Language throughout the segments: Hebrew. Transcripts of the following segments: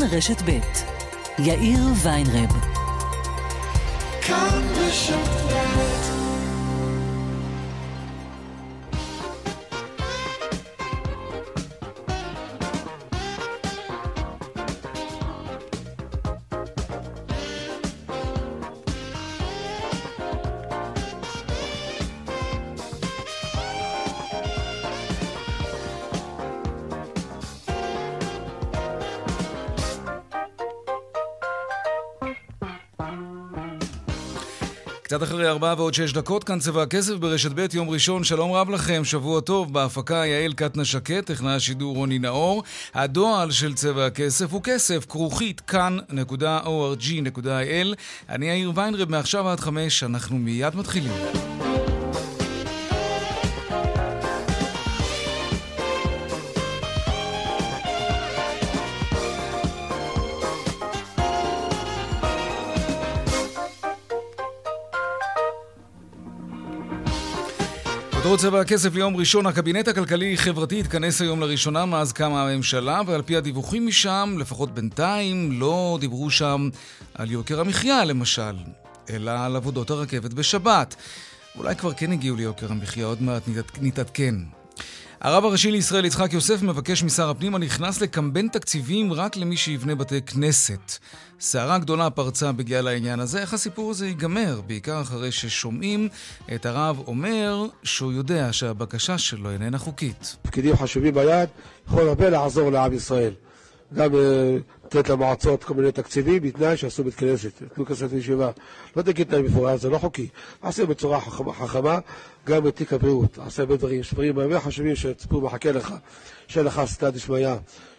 כאן רשת ב' יאיר ויינרב. כאן רשת ב' קצת אחרי ארבעה ועוד שש דקות, כאן צבע הכסף ברשת ב', יום ראשון, שלום רב לכם, שבוע טוב, בהפקה יעל קטנה שקט, טכנה השידור רוני נאור. הדועל של צבע הכסף הוא כסף, כרוכית כאן.org.il. אני יאיר ויינרב, מעכשיו עד חמש, אנחנו מיד מתחילים. כותרות צבע הכסף ליום ראשון, הקבינט הכלכלי-חברתי התכנס היום לראשונה מאז קמה הממשלה, ועל פי הדיווחים משם, לפחות בינתיים, לא דיברו שם על יוקר המחיה למשל, אלא על עבודות הרכבת בשבת. אולי כבר כן הגיעו ליוקר המחיה, עוד מעט נתעדכן. הרב הראשי לישראל יצחק יוסף מבקש משר הפנים הנכנס לקמבן תקציבים רק למי שיבנה בתי כנסת. סערה גדולה פרצה בגלל העניין הזה. איך הסיפור הזה ייגמר? בעיקר אחרי ששומעים את הרב אומר שהוא יודע שהבקשה שלו איננה חוקית. פקידים חשובים ביד יכול הרבה לעזור לעם ישראל. גם אה, לתת למועצות כל מיני תקציבים בתנאי שעשו בית כנסת, נתנו כסף לישיבה. לא תגיד להם מפורט, זה לא חוקי. עשה בצורה חכמה, גם בתיק הבריאות. עשה הרבה דברים, יש דברים באמת חשובים שהציבור מחכה לך, שיהיה לך סתא דשמיא,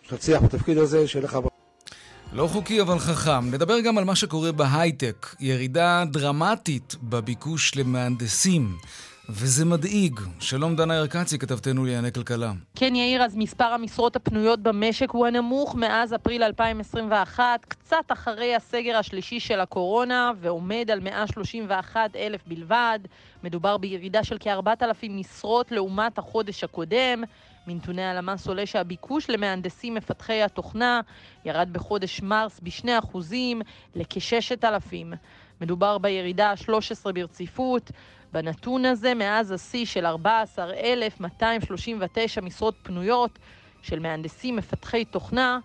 שתצליח בתפקיד הזה, שיהיה לך... לא חוקי אבל חכם. נדבר גם על מה שקורה בהייטק. ירידה דרמטית בביקוש למהנדסים. וזה מדאיג. שלום דנה ירקצי, כתבתנו לענייני כלכלה. כן, יאיר, אז מספר המשרות הפנויות במשק הוא הנמוך מאז אפריל 2021, קצת אחרי הסגר השלישי של הקורונה, ועומד על 131 אלף בלבד. מדובר בירידה של כ-4,000 משרות לעומת החודש הקודם. מנתוני הלמ"ס עולה שהביקוש למהנדסים מפתחי התוכנה ירד בחודש מרס ב-2% לכ-6,000. מדובר בירידה ה-13 ברציפות. בנתון הזה, מאז השיא של 14,239 משרות פנויות של מהנדסים מפתחי תוכנה,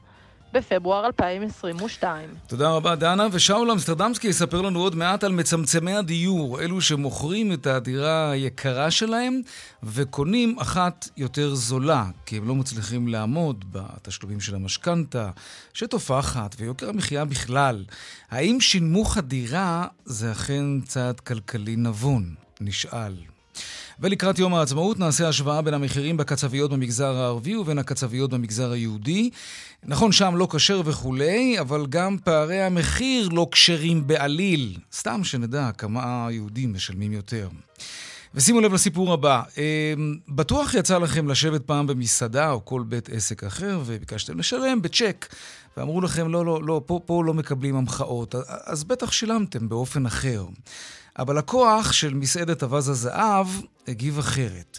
בפברואר 2022. תודה רבה, דנה. ושאול אמסטרדמסקי יספר לנו עוד מעט על מצמצמי הדיור, אלו שמוכרים את הדירה היקרה שלהם וקונים אחת יותר זולה, כי הם לא מצליחים לעמוד בתשלומים של המשכנתה, שתופחת, ויוקר המחיה בכלל. האם שינמוך הדירה זה אכן צעד כלכלי נבון? נשאל. ולקראת יום העצמאות נעשה השוואה בין המחירים בקצביות במגזר הערבי ובין הקצביות במגזר היהודי. נכון, שם לא כשר וכולי, אבל גם פערי המחיר לא כשרים בעליל. סתם שנדע כמה היהודים משלמים יותר. ושימו לב לסיפור הבא, אמ, בטוח יצא לכם לשבת פעם במסעדה או כל בית עסק אחר וביקשתם לשלם בצ'ק ואמרו לכם לא, לא, לא, פה, פה לא מקבלים המחאות, אז בטח שילמתם באופן אחר. אבל הלקוח של מסעדת אווז הזהב הגיב אחרת.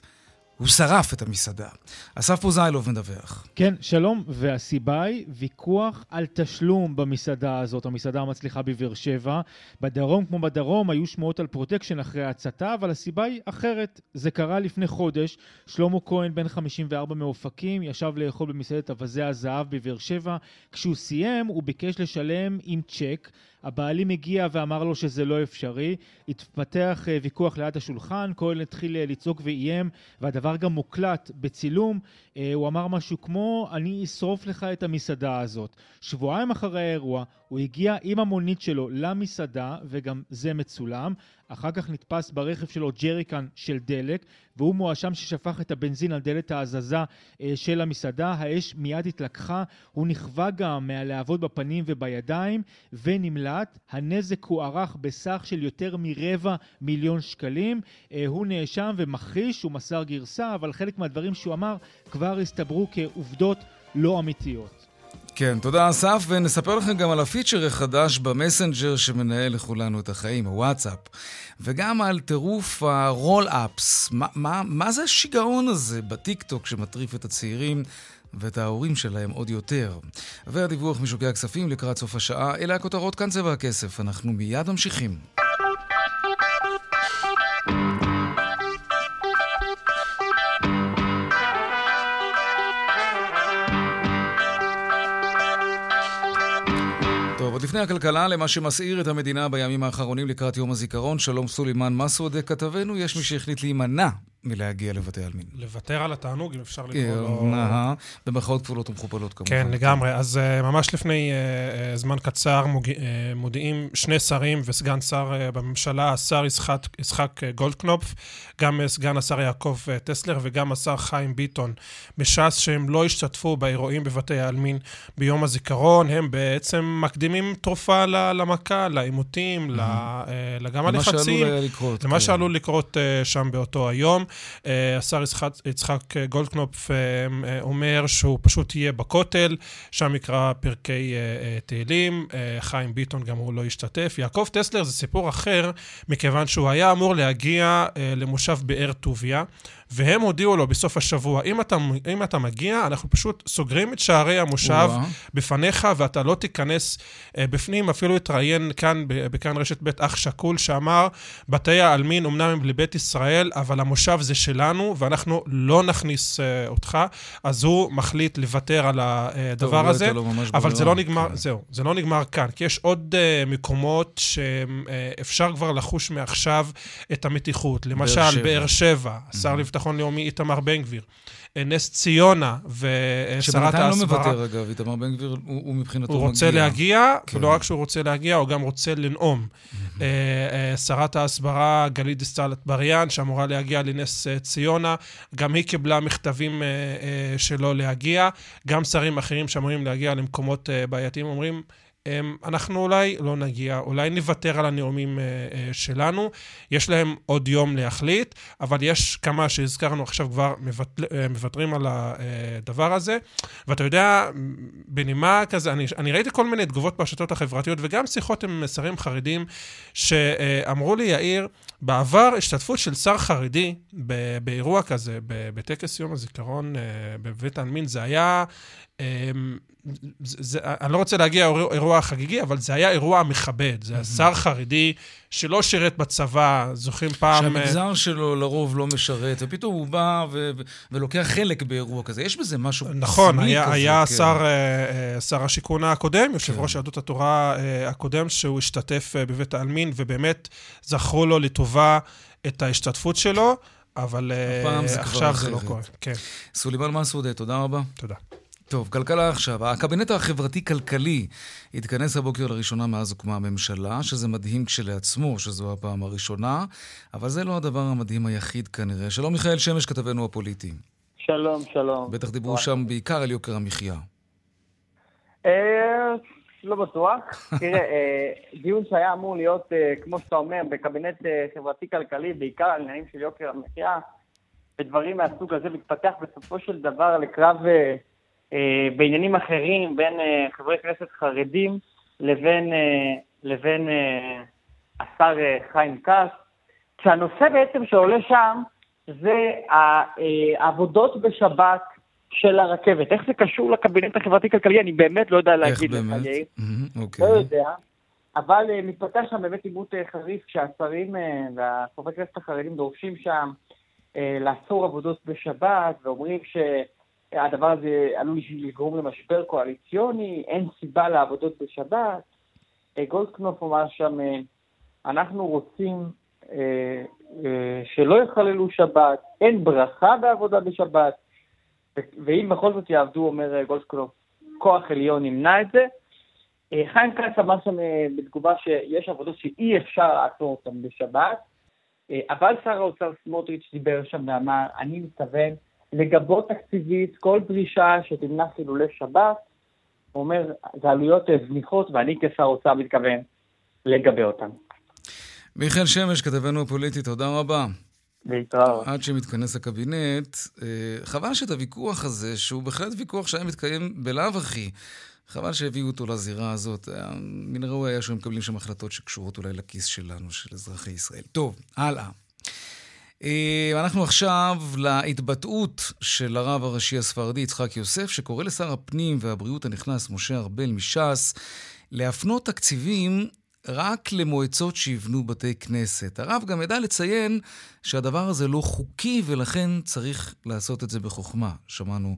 הוא שרף את המסעדה. אסף פוזיילוב מדווח. כן, שלום, והסיבה היא ויכוח על תשלום במסעדה הזאת, המסעדה המצליחה בבאר שבע. בדרום כמו בדרום היו שמועות על פרוטקשן אחרי ההצתה, אבל הסיבה היא אחרת. זה קרה לפני חודש. שלמה כהן, בן 54 מאופקים, ישב לאכול במסעדת אווזי הזהב בבאר שבע. כשהוא סיים, הוא ביקש לשלם עם צ'ק. הבעלים הגיע ואמר לו שזה לא אפשרי, התפתח אה, ויכוח ליד השולחן, כהן התחיל אה, לצעוק ואיים, והדבר גם מוקלט בצילום. אה, הוא אמר משהו כמו, אני אשרוף לך את המסעדה הזאת. שבועיים אחרי האירוע, הוא הגיע עם המונית שלו למסעדה, וגם זה מצולם. אחר כך נתפס ברכב שלו ג'ריקן של דלק, והוא מואשם ששפך את הבנזין על דלת ההזזה אה, של המסעדה. האש מיד התלקחה, הוא נכווה גם מהלהבות בפנים ובידיים, ונמלט. הנזק הוערך בסך של יותר מרבע מיליון שקלים. אה, הוא נאשם ומכחיש, הוא מסר גרסה, אבל חלק מהדברים שהוא אמר כבר הסתברו כעובדות לא אמיתיות. כן, תודה אסף, ונספר לכם גם על הפיצ'ר החדש במסנג'ר שמנהל לכולנו את החיים, הוואטסאפ, וגם על טירוף ה Roll-Ups. מה, מה, מה זה השיגעון הזה בטיקטוק שמטריף את הצעירים? ואת ההורים שלהם עוד יותר. והדיווח משוקי הכספים לקראת סוף השעה, אלה הכותרות כאן צבע הכסף. אנחנו מיד ממשיכים. לפני הכלכלה, למה שמסעיר את המדינה בימים האחרונים לקראת יום הזיכרון, שלום סולימאן מסעודה, כתבנו, יש מי שהחליט להימנע מלהגיע לבתי עלמין. לוותר על התענוג, אם אפשר לקרוא כן, לו... נהה, במרכאות כפולות ומכופלות כמובן. כן, לגמרי. אז אה, ממש לפני אה, אה, זמן קצר אה, מודיעים שני שרים וסגן שר אה, בממשלה, השר יצחק, אה, גולדקנופף, גם אה, סגן השר יעקב אה, טסלר וגם השר חיים ביטון מש"ס, שהם לא השתתפו באירועים בבתי העלמין ביום הזיכרון. הם בעצם מקדימים תרופה למכה, לעימותים, אה, גם למה שעלול הלחצים. לקרות. למה כן. שעלול לקרות שם באותו היום. Uh, השר יצחק, אה, גולדקנופ uh, uh, אומר שהוא פשוט יהיה בכותל, שם יקרא פרקי תהילים, חיים ביטון גם הוא לא ישתתף. יעקב טסלר זה סיפור אחר, מכיוון שהוא היה אמור להגיע למושב באר טוביה. והם הודיעו לו בסוף השבוע, אם אתה, אם אתה מגיע, אנחנו פשוט סוגרים את שערי המושב או-אה. בפניך, ואתה לא תיכנס אה, בפנים. אפילו התראיין כאן, בכאן רשת ב' אח שכול, שאמר, בתי העלמין אמנם הם לבית ישראל, אבל המושב זה שלנו, ואנחנו לא נכניס אה, אותך. אז הוא מחליט לוותר על הדבר טוב, לא הזה. ממש אבל זה. לא נגמר, כן. זהו, זה לא נגמר כאן, כי יש עוד uh, מקומות שאפשר כבר לחוש מעכשיו את המתיחות. למשל. באר שבע, השר לביטחון לאומי איתמר בן גביר, אה, נס ציונה ושרת שבינתיים לא ההסברה. מוותר, אגב, איתמר בן גביר, הוא הוא מבחינתו הוא מגיע. רוצה להגיע, כן. ולא רק שהוא רוצה להגיע, הוא גם רוצה לנאום. אה, אה, שרת ההסברה גלית דיסטל אטבריאן, שאמורה להגיע לנס ציונה, גם היא קיבלה מכתבים שלא להגיע. גם שרים אחרים שאמורים להגיע למקומות בעייתיים אומרים, אנחנו אולי לא נגיע, אולי נוותר על הנאומים אה, אה, שלנו. יש להם עוד יום להחליט, אבל יש כמה שהזכרנו עכשיו כבר אה, מוותרים על הדבר הזה. ואתה יודע, בנימה כזה, אני, אני ראיתי כל מיני תגובות ברשתות החברתיות וגם שיחות עם שרים חרדים שאמרו לי, יאיר, בעבר השתתפות של שר חרדי באירוע כזה, בטקס יום הזיכרון בבית העלמין, זה היה... אמ, זה, זה, אני לא רוצה להגיע אירוע, אירוע חגיגי, אבל זה היה אירוע מכבד. זה היה שר חרדי שלא שירת בצבא, זוכרים פעם... אה, שהמגזר שלו לרוב לא משרת, ופתאום הוא בא ו- ו- ולוקח חלק באירוע כזה. יש בזה משהו נכון, היה, כזה, היה כן. שר, אה, אה, שר השיכון הקודם, יושב ראש יהדות התורה אה, הקודם, שהוא השתתף אה, בבית העלמין, ובאמת זכרו לו לטובה את ההשתתפות שלו, אבל אה, עכשיו זה לא. קורה. כן, סולימאן מסעודה, תודה רבה. תודה. טוב, כלכלה עכשיו. הקבינט החברתי-כלכלי התכנס הבוקר לראשונה מאז הוקמה הממשלה, שזה מדהים כשלעצמו, שזו הפעם הראשונה, אבל זה לא הדבר המדהים היחיד כנראה. שלום מיכאל שמש, כתבנו הפוליטי. שלום, שלום. בטח דיברו שם בעיקר על יוקר המחיה. אה, לא בטוח. תראה, אה, דיון שהיה אמור להיות, אה, כמו שאתה אומר, בקבינט חברתי-כלכלי, בעיקר על עניינים של יוקר המחיה, ודברים מהסוג הזה, מתפתח בסופו של דבר לקרב בעניינים אחרים בין אה, חברי כנסת חרדים לבין, אה, לבין אה, השר אה, חיים כץ, כשהנושא בעצם שעולה שם זה אה, העבודות בשבת של הרכבת. איך זה קשור לקבינט החברתי-כלכלי, אני באמת לא יודע להגיד לך, באמת? יאיר. אוקיי. לא יודע. אבל אה, מתפתח שם באמת עימות אה, חריף, כשהשרים אה, והחברי כנסת החרדים דורשים שם אה, לאסור עבודות בשבת, ואומרים שהדבר הזה עלול לגרום למשבר קואליציוני, אין סיבה לעבודות בשבת. אה, גולדקנופ אמר שם, אה, אנחנו רוצים אה, שלא יחללו שבת, אין ברכה בעבודה בשבת, ואם בכל זאת יעבדו, אומר גולדקנופ, כוח עליון ימנע את זה. חיים כץ אמר שם בתגובה שיש עבודות שאי אפשר לעצור אותן בשבת, אבל שר האוצר סמוטריץ' דיבר שם ואמר, אני מתכוון לגבות תקציבית כל דרישה שתמנע חילולי שבת. הוא אומר, זה עלויות אה, זניחות, ואני כשר אוצר מתכוון לגבה אותן. מיכאל שמש, כתבנו הפוליטי, תודה רבה. להתראות. עד שמתכנס הקבינט, אה, חבל שאת הוויכוח הזה, שהוא בהחלט ויכוח שהיה מתקיים בלאו הכי, חבל שהביאו אותו לזירה הזאת. היה- מן הראוי היה שהם מקבלים שם החלטות שקשורות אולי לכיס שלנו, של אזרחי ישראל. טוב, הלאה. אה, אנחנו עכשיו להתבטאות של הרב הראשי הספרדי יצחק יוסף, שקורא לשר הפנים והבריאות הנכנס משה ארבל מש"ס להפנות תקציבים רק למועצות שיבנו בתי כנסת. הרב גם ידע לציין שהדבר הזה לא חוקי ולכן צריך לעשות את זה בחוכמה. שמענו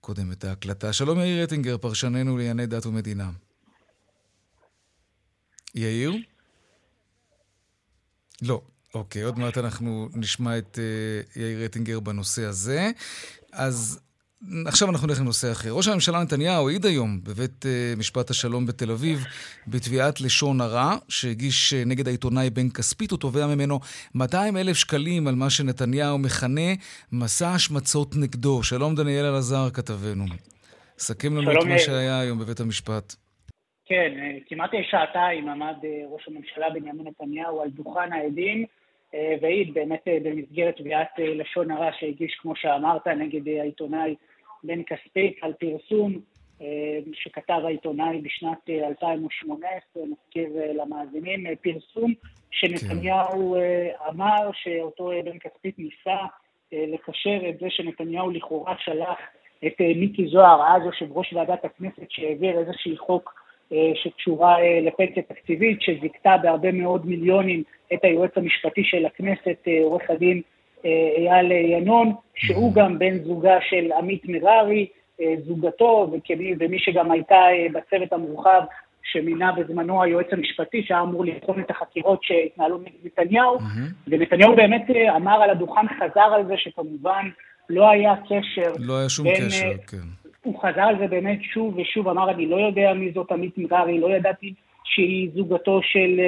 קודם את ההקלטה. שלום יאיר רטינגר, פרשננו לענייני דת ומדינה. יאיר? לא. אוקיי, עוד מעט אנחנו נשמע את uh, יאיר רטינגר בנושא הזה. אז עכשיו אנחנו נלך לנושא אחר. ראש הממשלה נתניהו העיד היום בבית uh, משפט השלום בתל אביב בתביעת לשון הרע שהגיש uh, נגד העיתונאי בן כספית. הוא תובע ממנו 200 אלף שקלים על מה שנתניהו מכנה מסע השמצות נגדו. שלום דניאל אלעזר כתבנו. סכם לנו את מה שהיה היום בבית המשפט. כן, כמעט שעתיים עמד ראש הממשלה בנימין נתניהו על דוכן העדים והעיד באמת במסגרת תביעת לשון הרע שהגיש, כמו שאמרת, נגד העיתונאי בן כספית על פרסום אה, שכתב העיתונאי בשנת 2018, אה, נזכיר אה, למאזינים, פרסום שנתניהו כן. אמר שאותו בן כספית ניסה לקשר את זה שנתניהו לכאורה שלח את מיקי זוהר, אז יושב ראש ועדת הכנסת, שהעביר איזשהי חוק שקשורה לפנסיה תקציבית, שזיכתה בהרבה מאוד מיליונים את היועץ המשפטי של הכנסת, עורך הדין אייל ינון, שהוא גם בן זוגה של עמית מררי, אה, זוגתו, וכמי, ומי שגם הייתה אה, בצוות המורחב שמינה בזמנו היועץ המשפטי, שהיה אמור לבחון את החקירות שהתנהלו נגד נתניהו, mm-hmm. ונתניהו באמת אה, אמר על הדוכן, חזר על זה שכמובן לא היה קשר. לא היה שום בין, קשר, כן. הוא חזר על זה באמת שוב ושוב, אמר, אני לא יודע מי זאת עמית מררי, לא ידעתי שהיא זוגתו של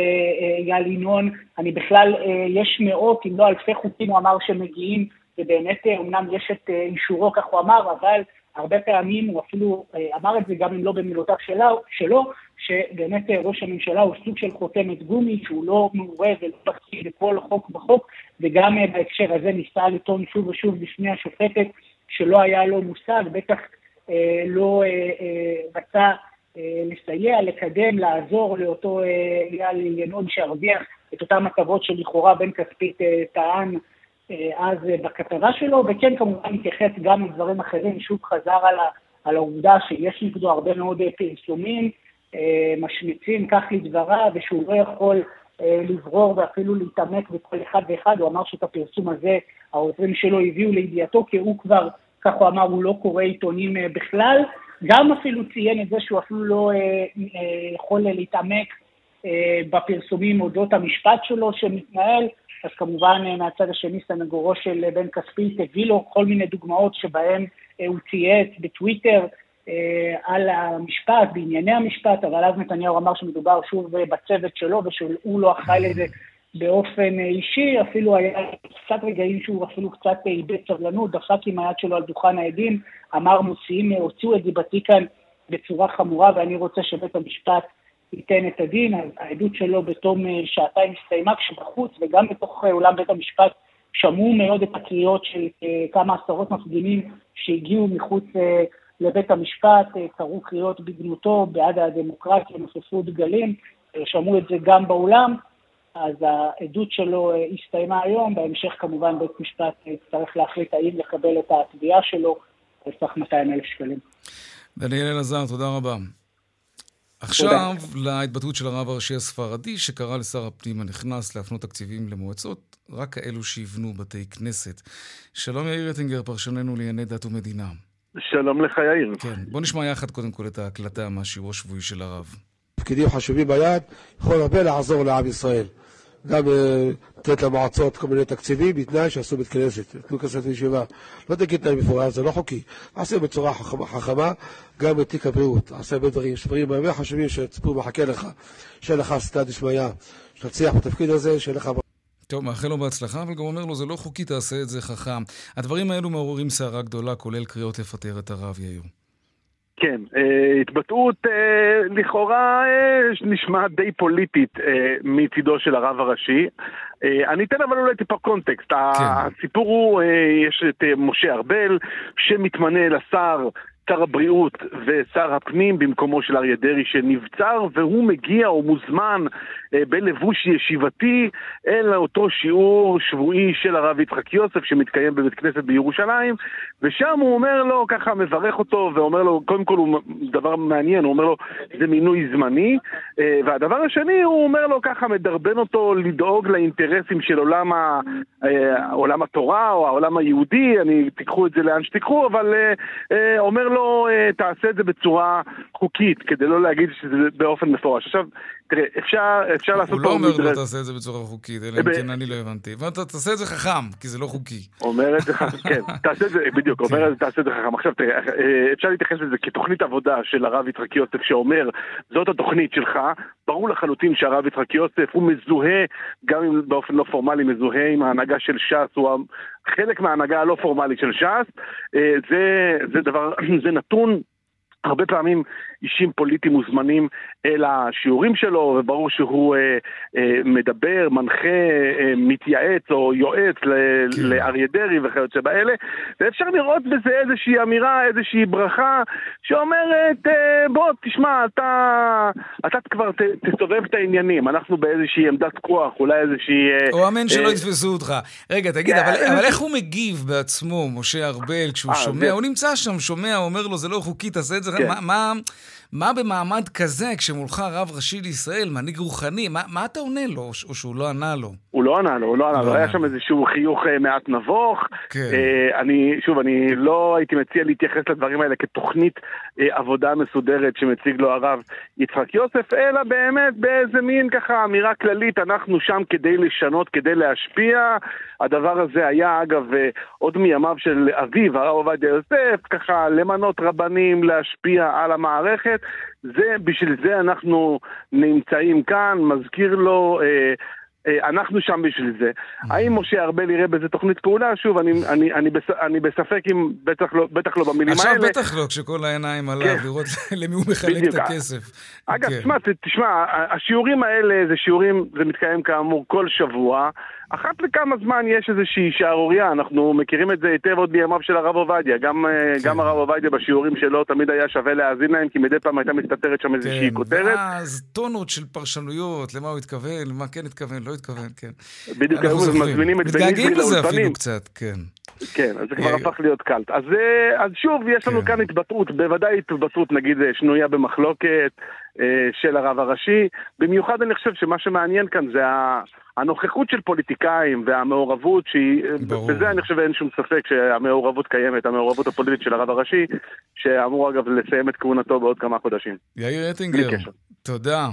אייל ינון, אני בכלל, יש מאות, אם לא אלפי חוקים, הוא אמר, שמגיעים ובאמת אה, אמנם יש את אה, אישורו, כך הוא אמר, אבל הרבה פעמים הוא אפילו אה, אמר את זה גם אם לא במילותיו שלו, שלו שבאמת ראש הממשלה הוא סוג של חותמת גומי, שהוא לא מעורב ולא בקיא בכל חוק בחוק, וגם בהקשר הזה ניסה לטעון שוב ושוב בפני השופטת שלא היה לו מושג, בטח לא רצה לסייע, לקדם, לעזור לאותו אייל ינון שהרוויח את אותן הטבות שלכאורה בן כספית טען אה, אז אה, בכתבה שלו, וכן כמובן התייחס גם לדברים אחרים, שוב חזר על, על העובדה שיש נגדו הרבה מאוד אה, פרסומים, משמיצים, כך לדבריו, ושהוא לא יכול לברור ואפילו להתעמק בכל אחד ואחד, הוא אמר שאת הפרסום הזה העוזרים שלו הביאו לידיעתו, כי הוא כבר, כך הוא אמר, הוא לא קורא עיתונים בכלל, גם אפילו ציין את זה שהוא אפילו לא יכול להתעמק בפרסומים אודות המשפט שלו שמתנהל, אז כמובן אה, מהצד השני סנגורו של אה, בן כספית הביא לו כל מיני דוגמאות שבהן אה, הוא צייץ בטוויטר על המשפט, בענייני המשפט, אבל אז נתניהו אמר שמדובר שוב בצוות שלו ושהוא לא אחראי לזה באופן אישי, אפילו היה קצת רגעים שהוא אפילו קצת איבד סבלנות, דפק עם היד שלו על דוכן העדים, אמר מוציאים, הוציאו את דיבתי כאן בצורה חמורה ואני רוצה שבית המשפט ייתן את הדין, העדות שלו בתום אה, שעתיים הסתיימה, כשבחוץ וגם בתוך אה, אולם בית המשפט שמעו מאוד את הקריאות של אה, כמה עשרות מפגינים שהגיעו מחוץ לבית המשפט, קראו קריאות בגנותו, בעד הדמוקרטיה, נופפו דגלים, שמעו את זה גם באולם, אז העדות שלו הסתיימה היום, בהמשך כמובן בית משפט יצטרך להחליט האם לקבל את התביעה שלו בסך 200 אלף שקלים. דניאל אלעזר, תודה רבה. עכשיו להתבטאות של הרב הראשי הספרדי, שקרא לשר הפנים הנכנס להפנות תקציבים למועצות, רק כאלו שיבנו בתי כנסת. שלום יאיר רטינגר, פרשננו לענייני דת ומדינה. שלום לך יאיר. כן, בוא נשמע יחד קודם כל את ההקלטה מהשיעור השבועי של הרב. תפקידים חשובים ביד, יכול הרבה לעזור לעם ישראל. גם אה, לתת למועצות כל מיני תקציבים בתנאי שעשו בית כנסת, נתנו כסף לישיבה. לא תגיד תנאי מפורש, זה לא חוקי. עשו בצורה חכמה, גם בתיק הבריאות. עשה הרבה דברים, יש דברים הרבה חשובים שהציבור מחכה לך. שיהיה לך סתא דשמיא, שתצליח בתפקיד הזה, שיהיה לך... טוב, מאחל לו בהצלחה, אבל גם אומר לו, זה לא חוקי, תעשה את זה חכם. הדברים האלו מעוררים סערה גדולה, כולל קריאות לפטר את הרב יאיר. כן, אה, התבטאות אה, לכאורה אה, נשמעת די פוליטית מצידו של הרב הראשי. אני אתן אבל אולי טיפה קונטקסט. כן. הסיפור הוא, יש את משה ארבל שמתמנה לשר שר הבריאות ושר הפנים במקומו של אריה דרעי שנבצר, והוא מגיע או מוזמן אה, בלבוש ישיבתי אל אותו שיעור שבועי של הרב יצחק יוסף שמתקיים בבית כנסת בירושלים, ושם הוא אומר לו, ככה מברך אותו ואומר לו, קודם כל הוא דבר מעניין, הוא אומר לו, זה מינוי זמני, אה, והדבר השני, הוא אומר לו ככה, מדרבן אותו לדאוג לאינטרסים של עולם, ה, אה, עולם התורה או העולם היהודי, אני, תיקחו את זה לאן שתיקחו, אבל אומר לו, תעשה את זה בצורה חוקית, כדי לא להגיד שזה באופן מפורש. עכשיו, תראה, אפשר, אפשר לעשות... הוא לא אומר לו תעשה את זה בצורה חוקית, אלא אם כן אני לא הבנתי. ואתה תעשה את זה חכם, כי זה לא חוקי. אומר את זה חכם, כן, תעשה את זה, בדיוק, אומר את זה, תעשה את זה חכם. עכשיו תראה, אה, אפשר להתייחס לזה כתוכנית עבודה של הרב יצחק יוסף, שאומר, זאת התוכנית שלך, ברור לחלוטין שהרב יצחק יוסף הוא מזוהה, גם אם באופן לא פורמלי מזוהה עם ההנהגה של ש"ס, הוא חלק מההנהגה הלא פורמלית של ש"ס. אה, זה, זה דבר, זה נתון הרבה פעמים אישים פוליטיים מוזמנים אל השיעורים שלו, וברור שהוא אה, אה, מדבר, מנחה, אה, מתייעץ או יועץ ל- כן. לאריה דרעי וכיוצא באלה, ואפשר לראות בזה איזושהי אמירה, איזושהי ברכה, שאומרת, אה, בוא, תשמע, אתה, אתה כבר ת, תסובב את העניינים, אנחנו באיזושהי עמדת כוח, אולי איזושהי... אה, או אמן שלא אה, יתפסו אותך. רגע, תגיד, כן, אבל, אבל איך הוא מגיב בעצמו, משה ארבל, כשהוא אה, שומע, זה... הוא נמצא שם, שומע, אומר לו, זה לא חוקי, תעשה את זה, כן. מה... מה... מה במעמד כזה, כשמולך רב ראשי לישראל, מנהיג רוחני, מה, מה אתה עונה לו, או שהוא לא ענה לו? הוא לא ענה לו, הוא לא ענה לו, לא היה שם איזשהו חיוך אה, מעט נבוך. כן. אה, אני, שוב, אני לא הייתי מציע להתייחס לדברים האלה כתוכנית אה, עבודה מסודרת שמציג לו הרב יצחק יוסף, אלא באמת באיזה מין ככה אמירה כללית, אנחנו שם כדי לשנות, כדי להשפיע. הדבר הזה היה, אגב, אה, עוד מימיו של אביו, הרב עובדיה יוסף, ככה למנות רבנים, להשפיע על המערכת. זה, בשביל זה אנחנו נמצאים כאן, מזכיר לו... אה, אה, אנחנו שם בשביל זה. האם משה ארבל יראה בזה תוכנית פעולה? שוב, אני, אני, אני, בס, אני בספק אם, בטח לא, בטח לא במילים עכשיו האלה. עכשיו בטח לא, כשכל העיניים עליו, כן. לראות למי הוא מחלק בדיוק. את הכסף. אגב, כן. תשמע, תשמע, השיעורים האלה זה שיעורים, זה מתקיים כאמור כל שבוע. אחת לכמה זמן יש איזושהי שערורייה, אנחנו מכירים את זה היטב עוד מימיו של הרב עובדיה. גם, אה, כן. גם הרב עובדיה בשיעורים שלו תמיד היה שווה להאזין להם, כי מדי פעם הייתה מסתתרת שם איזושהי כן. כותרת. ואז טונות של פרשנויות, למה הוא התכוון, למה כן התכוון, לא התכוון, כן. בדיוק, היו מזמינים את בניזרי לאולפנים. מתגעגעים לזה אפילו קצת, כן. כן, אז זה כבר הפך להיות קלט. אז, אה, אז שוב, יש לנו כן. כאן התבטאות, בוודאי התבטאות נגיד אה, שנויה במחלוקת של הרב הראשי. במיוחד אני חושב שמה שמעניין כאן זה הנוכחות של פוליטיקאים והמעורבות שהיא, ברור. בזה אני חושב אין שום ספק שהמעורבות קיימת, המעורבות הפוליטית של הרב הראשי, שאמור אגב לסיים את כהונתו בעוד כמה חודשים. יאיר אטינגר, תודה.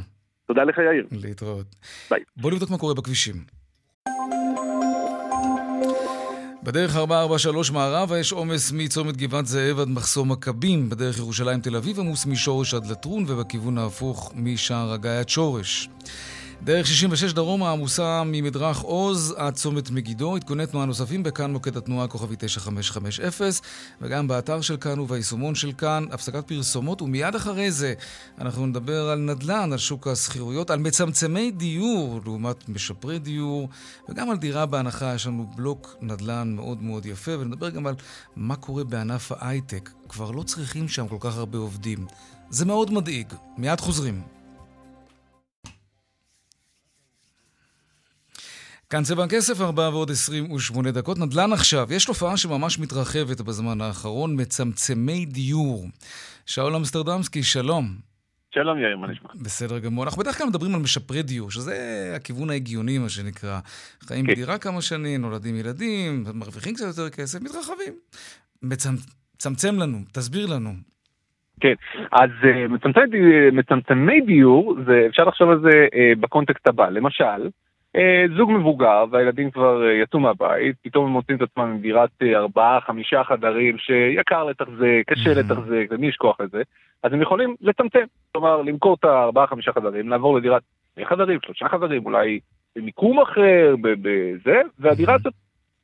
תודה לך יאיר. להתראות. ביי. בוא נבדוק מה קורה בכבישים. בדרך 443 מערבה יש עומס מצומת גבעת זאב עד מחסום מכבים, בדרך ירושלים תל אביב עמוס משורש עד לטרון ובכיוון ההפוך משער הגיא עד שורש. דרך 66 דרומה עמוסה ממדרך עוז עד צומת מגידו, עדכוני תנועה נוספים בכאן מוקד התנועה כוכבי 9550 וגם באתר של כאן וביישומון של כאן הפסקת פרסומות ומיד אחרי זה אנחנו נדבר על נדל"ן, על שוק השכירויות, על מצמצמי דיור לעומת משפרי דיור וגם על דירה בהנחה, יש לנו בלוק נדל"ן מאוד מאוד יפה ונדבר גם על מה קורה בענף ההייטק, כבר לא צריכים שם כל כך הרבה עובדים. זה מאוד מדאיג, מיד חוזרים. כאן צבע הכסף, 4 ועוד 28 דקות. נדל"ן עכשיו. יש תופעה שממש מתרחבת בזמן האחרון, מצמצמי דיור. שאול אמסטרדמסקי, שלום. שלום יאיר, מה נשמע? בסדר גמור. אנחנו בדרך כלל מדברים על משפרי דיור, שזה הכיוון ההגיוני, מה שנקרא. חיים כן. בדירה כמה שנים, נולדים ילדים, מרוויחים קצת יותר כסף, מתרחבים. מצמצם לנו, תסביר לנו. כן, אז uh, מצמצמי, מצמצמי דיור, זה, אפשר לחשוב על זה uh, בקונטקסט הבא. למשל, אה, זוג מבוגר והילדים כבר אה, יצאו מהבית, פתאום הם מוצאים את עצמם עם דירת אה, ארבעה, חמישה חדרים שיקר לתחזק, קשה לתחזק, למי יש כוח לזה, אז הם יכולים לצמצם, כלומר למכור את הארבעה, חמישה חדרים, לעבור לדירת שני חדרים, שלושה חדרים, אולי במיקום אחר, בזה, והדירה הזאת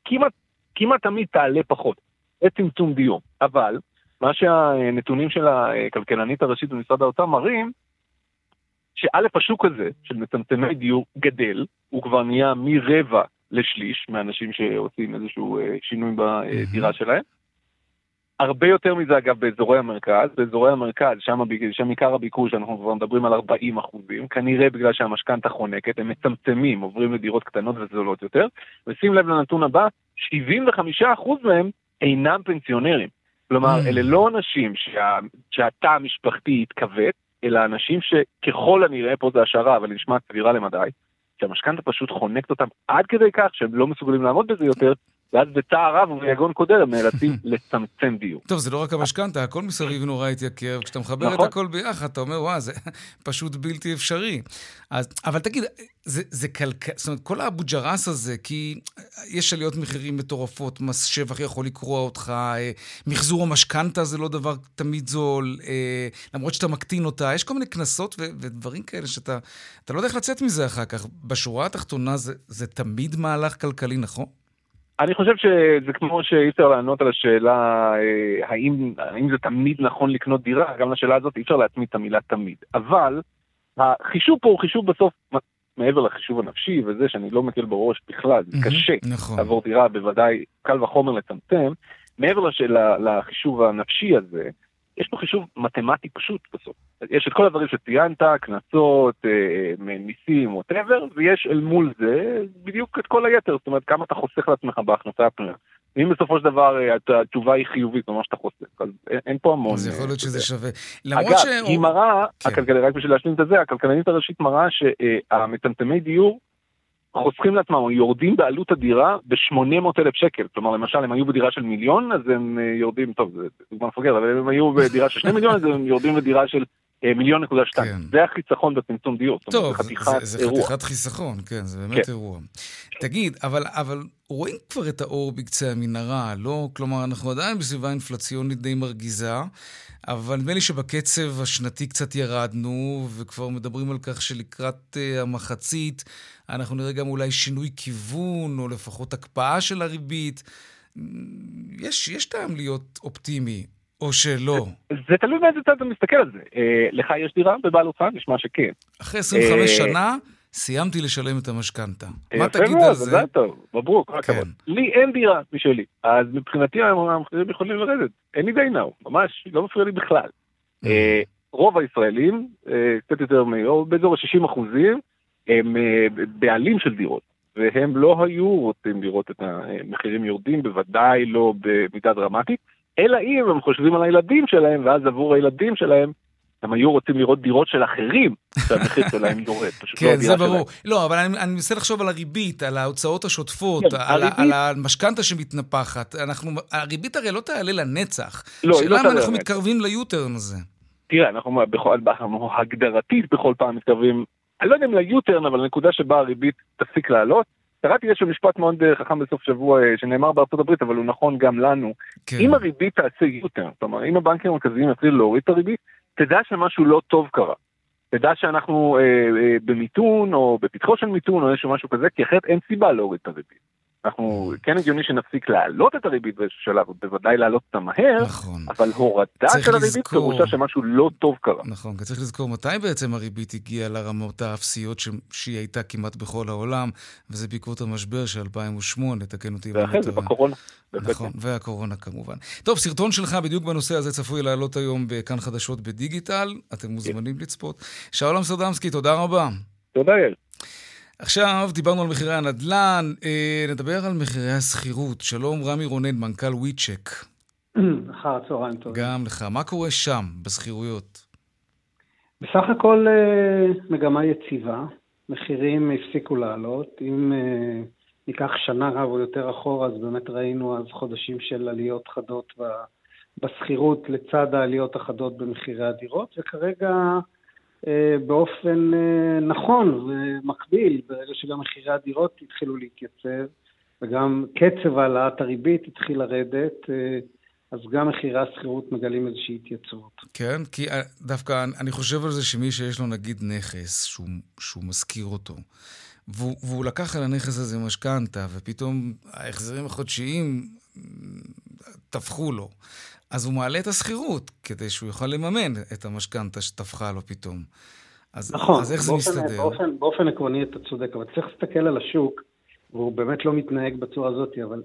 כמעט, כמעט תמיד תעלה פחות. זה צמצום דיור. אבל, מה שהנתונים של הכלכלנית הראשית במשרד האוצר מראים, שא' השוק הזה של מצמצמי דיור גדל, הוא כבר נהיה מרבע לשליש מהאנשים שעושים איזשהו אה, שינוי בדירה שלהם. הרבה יותר מזה אגב באזורי המרכז, באזורי המרכז, שם, שם עיקר הביקוש, אנחנו כבר מדברים על 40 אחוזים, כנראה בגלל שהמשכנתה חונקת, הם מצמצמים, עוברים לדירות קטנות וזולות יותר, ושים לב לנתון הבא, 75 אחוז מהם אינם פנסיונרים. כלומר, Mm. אלה לא אנשים שה, שהתא המשפחתי התכווץ, אלא אנשים שככל הנראה, פה זה השערה, אבל היא נשמעת סבירה למדי, שהמשכנתה פשוט חונקת אותם עד כדי כך שהם לא מסוגלים לעמוד בזה יותר, ואז בצער רב וביגון קודר הם נאלצים לצמצם דיור. טוב, זה לא רק המשכנתה, הכל מסביב נורא התייקר. כשאתה מחבר את נכון. הכל ביחד, אתה אומר, וואה, זה פשוט בלתי אפשרי. אז, אבל תגיד, זה, זה כלכלה, זאת אומרת, כל האבו ג'רס הזה, כי יש עליות מחירים מטורפות, מס שבח יכול לקרוע אותך, אה, מחזור המשכנתה זה לא דבר תמיד זול, אה, למרות שאתה מקטין אותה, יש כל מיני קנסות ו- ודברים כאלה שאתה אתה לא יודע איך לצאת מזה אחר כך. בשורה התחתונה זה, זה תמיד מהלך כלכלי, נכון? אני חושב שזה כמו שאי אפשר לענות על השאלה אה, האם, האם זה תמיד נכון לקנות דירה, גם לשאלה הזאת אי אפשר להצמיד את המילה תמיד. אבל החישוב פה הוא חישוב בסוף, מעבר לחישוב הנפשי וזה שאני לא מקל בראש בכלל, זה קשה נכון. לעבור דירה, בוודאי קל וחומר לצמצם. מעבר לשאלה, לחישוב הנפשי הזה, יש פה חישוב מתמטי פשוט בסוף. יש את כל הדברים שציינת, קנסות, אה, מיסים, ווטאבר, ויש אל מול זה בדיוק את כל היתר, זאת אומרת כמה אתה חוסך לעצמך בהכנסה הפנויה. ואם בסופו של דבר אה, אתה- התשובה היא חיובית במה שאתה חוסך, אז אין, פה המון. אז יכול אה, להיות שזה אתה שווה. למרות אגב, ש... היא מראה, כן. רק בשביל להשלים את זה, הכלכלנית הראשית מראה שהמצמצמי דיור חוסכים לעצמם, יורדים בעלות הדירה ב-800 אלף שקל. כלומר, למשל, הם היו בדירה של מיליון, אז הם אה, יורדים, טוב, זה דוגמה מפגרת, אבל הם היו בדירה של 2 מיליון, אז הם יורדים לדירה של מיליון נקודה שתיים. כן. זה החיסכון בצמצום דיור. טוב, זה זה, זה אירוע. חתיכת חיסכון, כן, זה באמת כן. אירוע. תגיד, אבל, אבל רואים כבר את האור בקצה המנהרה, לא? כלומר, אנחנו עדיין בסביבה אינפלציונית די מרגיזה, אבל נדמה לי שבקצב השנתי קצת ירדנו, וכבר מדברים על כך שלקראת uh, המחצית אנחנו נראה גם אולי שינוי כיוון, או לפחות הקפאה של הריבית. יש, יש טעם להיות אופטימי, או שלא. זה תלוי באיזה צד אתה מסתכל על זה. אה, לך יש דירה בבעלותך? נשמע שכן. אחרי 25 אה, שנה סיימתי לשלם את המשכנתה. מה יפה תגיד מאוד, על זה? מזל טוב, מברוק, כל כן. הכבוד. לי אין דירה משלי, אז מבחינתי המחירים יכולים לרדת. אין לי די נאו, ממש לא מפריע לי בכלל. אה, רוב הישראלים, אה, קצת יותר. או באזור ה-60 אחוזים, הם אה, בעלים של דירות. והם לא היו רוצים לראות את המחירים יורדים, בוודאי לא במידה דרמטית, אלא אם הם חושבים על הילדים שלהם, ואז עבור הילדים שלהם, הם היו רוצים לראות דירות של אחרים, שהמחיר שלהם יורד. לא כן, זה ברור. שלהם. לא, אבל אני, אני מנסה לחשוב על הריבית, על ההוצאות השוטפות, כן, על, ה- הריבית- על המשכנתה שמתנפחת. אנחנו, הריבית הרי לא תעלה לנצח. לא, היא לא תעלה אנחנו לנצח. מתקרבים ליוטרן הזה. תראה, אנחנו בכל, אנחנו הגדרתית בכל פעם מתקרבים, אני לא יודע אם ליוטרן, אבל הנקודה שבה הריבית תפסיק לעלות. קראתי איזשהו משפט מאוד אה, חכם בסוף שבוע אה, שנאמר בארצות הברית, אבל הוא נכון גם לנו. כן. אם הריבית תעשה יוטרן, כלומר, אם הבנקים המרכזיים יתחילו להוריד את הריבית, תדע שמשהו לא טוב קרה. תדע שאנחנו אה, אה, במיתון, או בפתחו של מיתון, או איזשהו משהו כזה, כי אחרת אין סיבה להוריד את הריבית. אנחנו, כן הגיוני שנפסיק להעלות את הריבית באיזשהו שלב, בוודאי להעלות אותה מהר, נכון. אבל הורדה של הריבית לזכור- פירושה שמשהו לא טוב קרה. נכון, כי צריך לזכור מתי בעצם הריבית הגיעה לרמות האפסיות ש... שהיא הייתה כמעט בכל העולם, וזה בעקבות המשבר של 2008, תקן אותי ואחרי זה. בקורונה. נכון, והקורונה כמובן. טוב, סרטון שלך בדיוק בנושא הזה צפוי לעלות היום בכאן חדשות בדיגיטל, אתם מוזמנים לצפות. שאול אמסטרדמסקי, תודה רבה. תודה, יאיר. עכשיו דיברנו על מחירי הנדל"ן, אה, נדבר על מחירי השכירות. שלום, רמי רונן, מנכ"ל וויצ'ק. אחר הצהריים טובים. גם לך. מה קורה שם, בשכירויות? בסך הכל אה, מגמה יציבה, מחירים הפסיקו לעלות. אם אה, ניקח שנה רב או יותר אחורה, אז באמת ראינו אז חודשים של עליות חדות בשכירות לצד העליות החדות במחירי הדירות, וכרגע באופן אה, נכון ומקביל, ברגע שגם מחירי הדירות התחילו להתייצב, וגם קצב העלאת הריבית התחיל לרדת, אה, אז גם מחירי השכירות מגלים איזושהי התייצבות. כן, כי אה, דווקא אני חושב על זה שמי שיש לו נגיד נכס, שהוא, שהוא משכיר אותו, והוא, והוא לקח על הנכס הזה משכנתה, ופתאום ההחזרים החודשיים אה, טפחו לו, אז הוא מעלה את השכירות, כדי שהוא יוכל לממן את המשכנתה שטפחה לו פתאום. אז, נכון, אז איך זה באופן, מסתדר? באופן, באופן עקרוני אתה צודק, אבל צריך להסתכל על השוק, והוא באמת לא מתנהג בצורה הזאת, אבל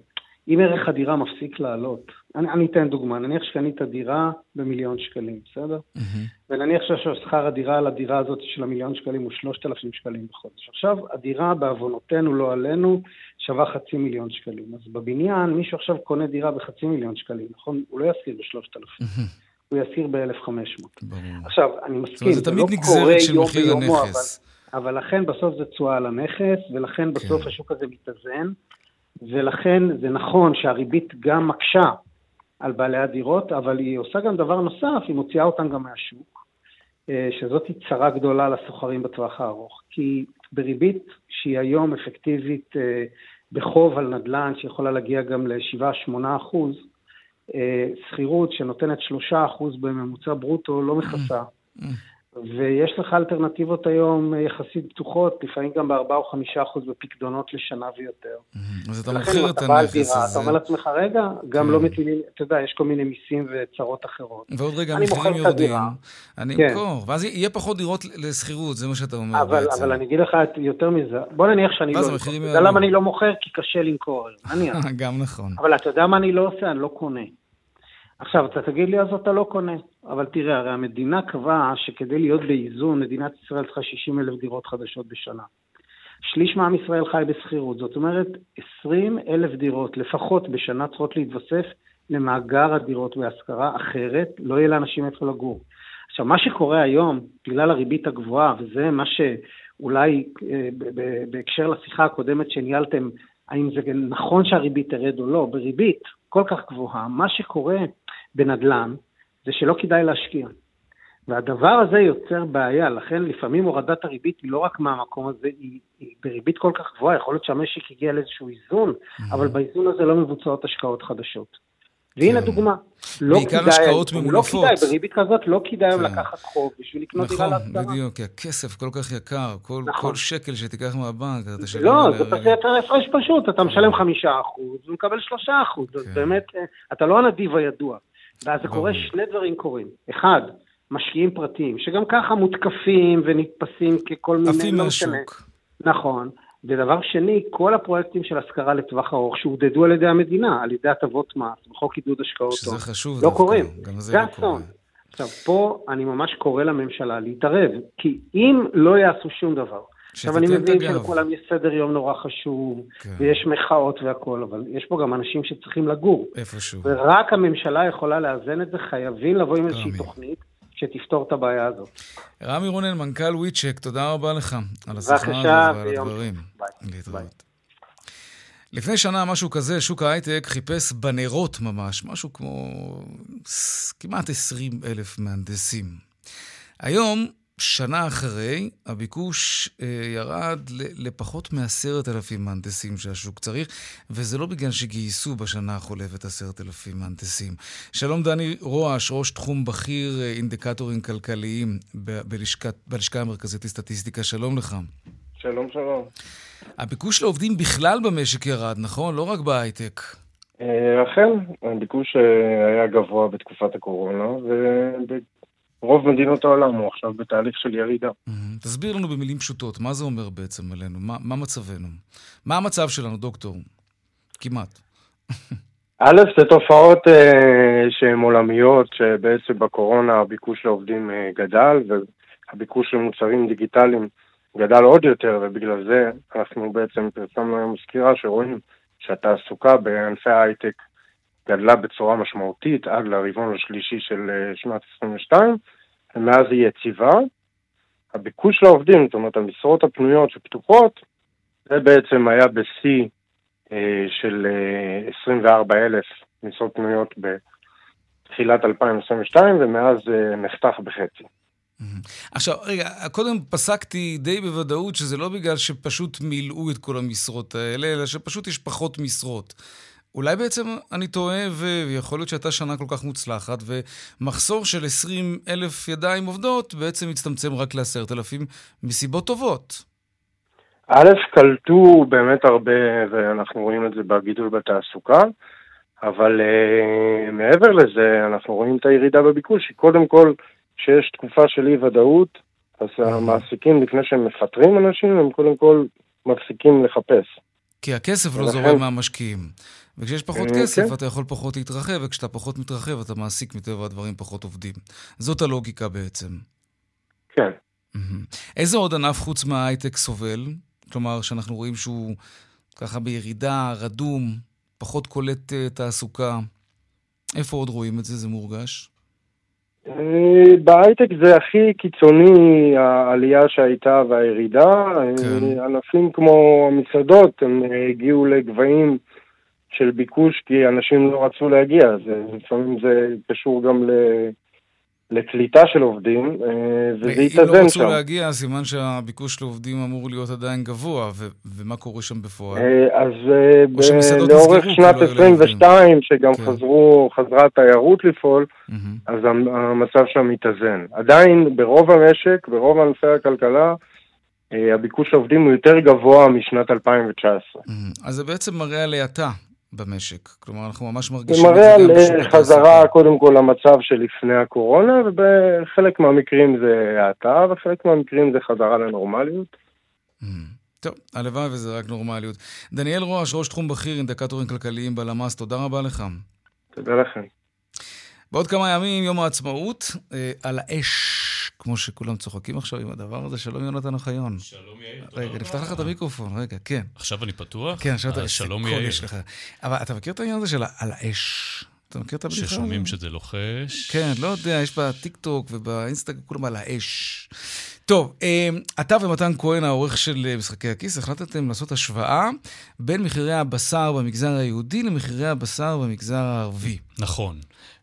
אם ערך הדירה מפסיק לעלות, אני, אני אתן דוגמה, נניח שקנית דירה במיליון שקלים, בסדר? ונניח ששכר הדירה על הדירה הזאת של המיליון שקלים הוא 3,000 שקלים בחודש. עכשיו, הדירה בעוונותינו, לא עלינו, שווה חצי מיליון שקלים. אז בבניין, מישהו עכשיו קונה דירה בחצי מיליון שקלים, נכון? הוא לא ישכיר ב-3,000. הוא יסיר ב-1,500. עכשיו, אני מסכים, זה לא קורה יום ביומו. אבל, אבל לכן בסוף זה תשואה על הנכס, ולכן בסוף כן. השוק הזה מתאזן, ולכן זה נכון שהריבית גם מקשה על בעלי הדירות, אבל היא עושה גם דבר נוסף, היא מוציאה אותם גם מהשוק, אה, שזאת צרה גדולה לסוחרים בטווח הארוך. כי בריבית שהיא היום אפקטיבית אה, בחוב על נדל"ן, שיכולה להגיע גם ל-7-8 אחוז, אה, שכירות שנותנת 3 אחוז בממוצע ברוטו לא מכסה. ויש לך אלטרנטיבות היום אה, יחסית פתוחות, לפעמים גם ב-4 או 5 אחוז בפקדונות לשנה ויותר. אז אתה אם את הנכס הזה. אתה אומר לעצמך, רגע, גם כן. לא מטילים, אתה יודע, יש כל מיני מיסים וצרות אחרות. ועוד רגע המחירים יורדים. אני כן. אמכור, ואז יהיה פחות דירות לשכירות, זה מה שאתה אומר בעצם. אבל אני אגיד לך יותר מזה, בוא נניח שאני לא... אתה יודע. למה אני לא מוכר? כי קשה למכור נניח. גם נכון. אבל אתה יודע מה אני לא עושה? אני לא קונה. עכשיו, אתה תגיד לי, אז אתה לא קונה. אבל תראה, הרי המדינה קבעה שכדי להיות באיזון, מדינת ישראל צריכה 60 אלף דירות חדשות בשנה. שליש מעם ישראל חי בשכירות, זאת אומרת, 20 אלף דירות לפחות בשנה צריכות להתווסף למאגר הדירות בהשכרה, אחרת לא יהיה לאנשים איפה לגור. עכשיו, מה שקורה היום, בגלל הריבית הגבוהה, וזה מה שאולי אה, בהקשר לשיחה הקודמת שניהלתם, האם זה נכון שהריבית תרד או לא, בריבית כל כך גבוהה, מה שקורה בנדל"ן זה שלא כדאי להשקיע. והדבר הזה יוצר בעיה, לכן לפעמים הורדת הריבית היא לא רק מהמקום הזה, היא, היא בריבית כל כך גבוהה, יכול להיות שהמשק הגיע לאיזשהו איזון, אבל באיזון הזה לא מבוצעות השקעות חדשות. והנה כן. דוגמה, לא בעיקר כדאי, לא. כדאי, בריבית כזאת לא כדאי היום כן. לקחת חוב בשביל לקנות דירה נכון, להשכרה. בדיוק, כי הכסף כל כך יקר, כל, נכון. כל שקל שתיקח מהבנק, אתה תשלם לא, זה. פשוט הפרש פשוט, אתה משלם חמישה אחוז ומקבל שלושה אחוז, אז כן. באמת, אה, אתה לא הנדיב הידוע. ואז זה. קורה, שני דברים קורים. אחד, משקיעים פרטיים, שגם ככה מותקפים ונתפסים ככל מיני, עפים לא. מהשוק. נכון. ודבר שני, כל הפרויקטים של השכרה לטווח ארוך שעודדו על ידי המדינה, על ידי הטבות מס, בחוק עידוד השקעות שזה הון, חשוב לא דווקא, קורים. גם זה זה לא. קורה. עכשיו, פה אני ממש קורא לממשלה להתערב, כי אם לא יעשו שום דבר, עכשיו אני מבין. שלכולם יש סדר יום נורא חשוב, כן. ויש מחאות והכול, אבל יש פה גם אנשים שצריכים לגור. איפשהו. ורק הממשלה יכולה לאזן את זה, חייבים לבוא עם איזושהי. תוכנית שתפתור את הבעיה הזאת. רמי רונן, מנכ"ל וויצ'ק, תודה רבה לך על השיחה הזאת בבקשה, ועל הדברים. ביי. להתראות. לפני שנה, משהו כזה, שוק ההייטק חיפש בנרות ממש, משהו כמו כמעט 20 אלף מהנדסים. היום, שנה אחרי, הביקוש אה, ירד ל- לפחות מעשרת אלפים מהנדסים שהשוק צריך, וזה לא בגלל שגייסו בשנה החולפת עשרת אלפים מהנדסים. שלום דני רועש, ראש תחום בכיר אה, אינדיקטורים כלכליים ב- בלשכה המרכזית לסטטיסטיקה, שלום לך. שלום שלום. הביקוש לעובדים בכלל במשק ירד, נכון? לא רק בהייטק. אה, אכן, הביקוש אה, היה גבוה בתקופת הקורונה, וברוב מדינות העולם הוא עכשיו בתהליך של ירידה. תסביר לנו במילים פשוטות, מה זה אומר בעצם עלינו? מה, מה מצבנו? מה המצב שלנו, דוקטור? כמעט. א', זה תופעות אה, שהן עולמיות, שבעצם בקורונה הביקוש לעובדים אה, גדל, והביקוש למוצרים דיגיטליים גדל עוד יותר, ובגלל זה אנחנו בעצם פרסמנו היום סקירה שרואים שהתעסוקה בענפי ההייטק גדלה בצורה משמעותית עד לרבעון השלישי של אה, שנת 22, ומאז היא יציבה. הביקוש לעובדים, זאת אומרת המשרות הפנויות שפתוחות, זה בעצם היה בשיא אה, של אה, 24,000 משרות פנויות בתחילת 2022, ומאז אה, נחתך בחצי. מהמם. עכשיו, רגע, קודם פסקתי די בוודאות שזה לא בגלל שפשוט מילאו את כל המשרות האלה, אלא שפשוט יש פחות משרות. אולי בעצם אני טועה, ויכול להיות שהייתה שנה כל כך מוצלחת, ומחסור של 20 אלף ידיים עובדות בעצם הצטמצם רק לעשרת אלפים מסיבות טובות. א', קלטו באמת הרבה, ואנחנו רואים את זה בגידול בתעסוקה, אבל uh, מעבר לזה, אנחנו רואים את הירידה בביקוש, היא קודם כל, כשיש תקופה של אי-ודאות, אז המעסיקים, לפני שהם מפטרים אנשים, הם קודם כל מפסיקים לחפש. כי הכסף לא זורם מהמשקיעים. וכשיש פחות אה, כסף, כן. אתה יכול פחות להתרחב, וכשאתה פחות מתרחב, אתה מעסיק מטבע הדברים פחות עובדים. זאת הלוגיקה בעצם. כן. איזה עוד ענף חוץ מההייטק סובל? כלומר, שאנחנו רואים שהוא ככה בירידה, רדום, פחות קולט אה, תעסוקה. איפה עוד רואים את זה? זה מורגש? אה, בהייטק זה הכי קיצוני, העלייה שהייתה והירידה. כן. אה, ענפים כמו המסעדות, הם אה, הגיעו לגבהים של ביקוש כי אנשים לא רצו להגיע. זה, לפעמים זה קשור גם ל, לקליטה של עובדים, אה, וזה אם לא התאזן רצו שם. להגיע, סימן שהביקוש לעובדים אמור להיות עדיין גבוה, ו- ומה קורה שם בפועל? אה, אז אה, ב- לאורך שנת כי לא היו להם 22, שגם כן. חזרו, חזרה התיירות לפעול, מהמם. אז המ- המצב שם מתאזן. עדיין ברוב המשק, ברוב ענפי הכלכלה, הביקוש לעובדים הוא יותר גבוה משנת 2019. מהמם. אז זה בעצם מראה על האטה במשק. כלומר, אנחנו ממש זה מרגישים מראה את זה על גם בשוק אה, התעסוקה. חזרה קודם כל למצב שלפני הקורונה, ובחלק מהמקרים זה האטה, וחלק מהמקרים זה חזרה לנורמליות. מהמם. טוב, הלוואי וזה רק נורמליות. דניאל רועש, ראש תחום בכיר אינדיקטורים כלכליים בלמ"ס, תודה רבה לך. תודה לכם. בעוד כמה ימים, יום העצמאות, אה, על האש, כמו שכולם צוחקים עכשיו עם הדבר הזה. שלום, יונתן אוחיון. שלום יאיר. רגע, נפתח לך את המיקרופון, רגע, כן. עכשיו אני פתוח? כן, עכשיו אתה... אה, שלום איזה קול יאיר. אבל אתה מכיר את העניין הזה של על האש? אתה מכיר את הבדיחה? ששומעים? שזה לוחש. כן, לא יודע, יש בטיקטוק ובאינסטגרם כולם על האש. טוב, אה, אתה ומתן כהן, העורך של אה, משחקי הכיס, החלטתם לעשות השוואה בין מחירי הבשר במגזר היהודי למחירי הבשר במגזר הערבי. נכון.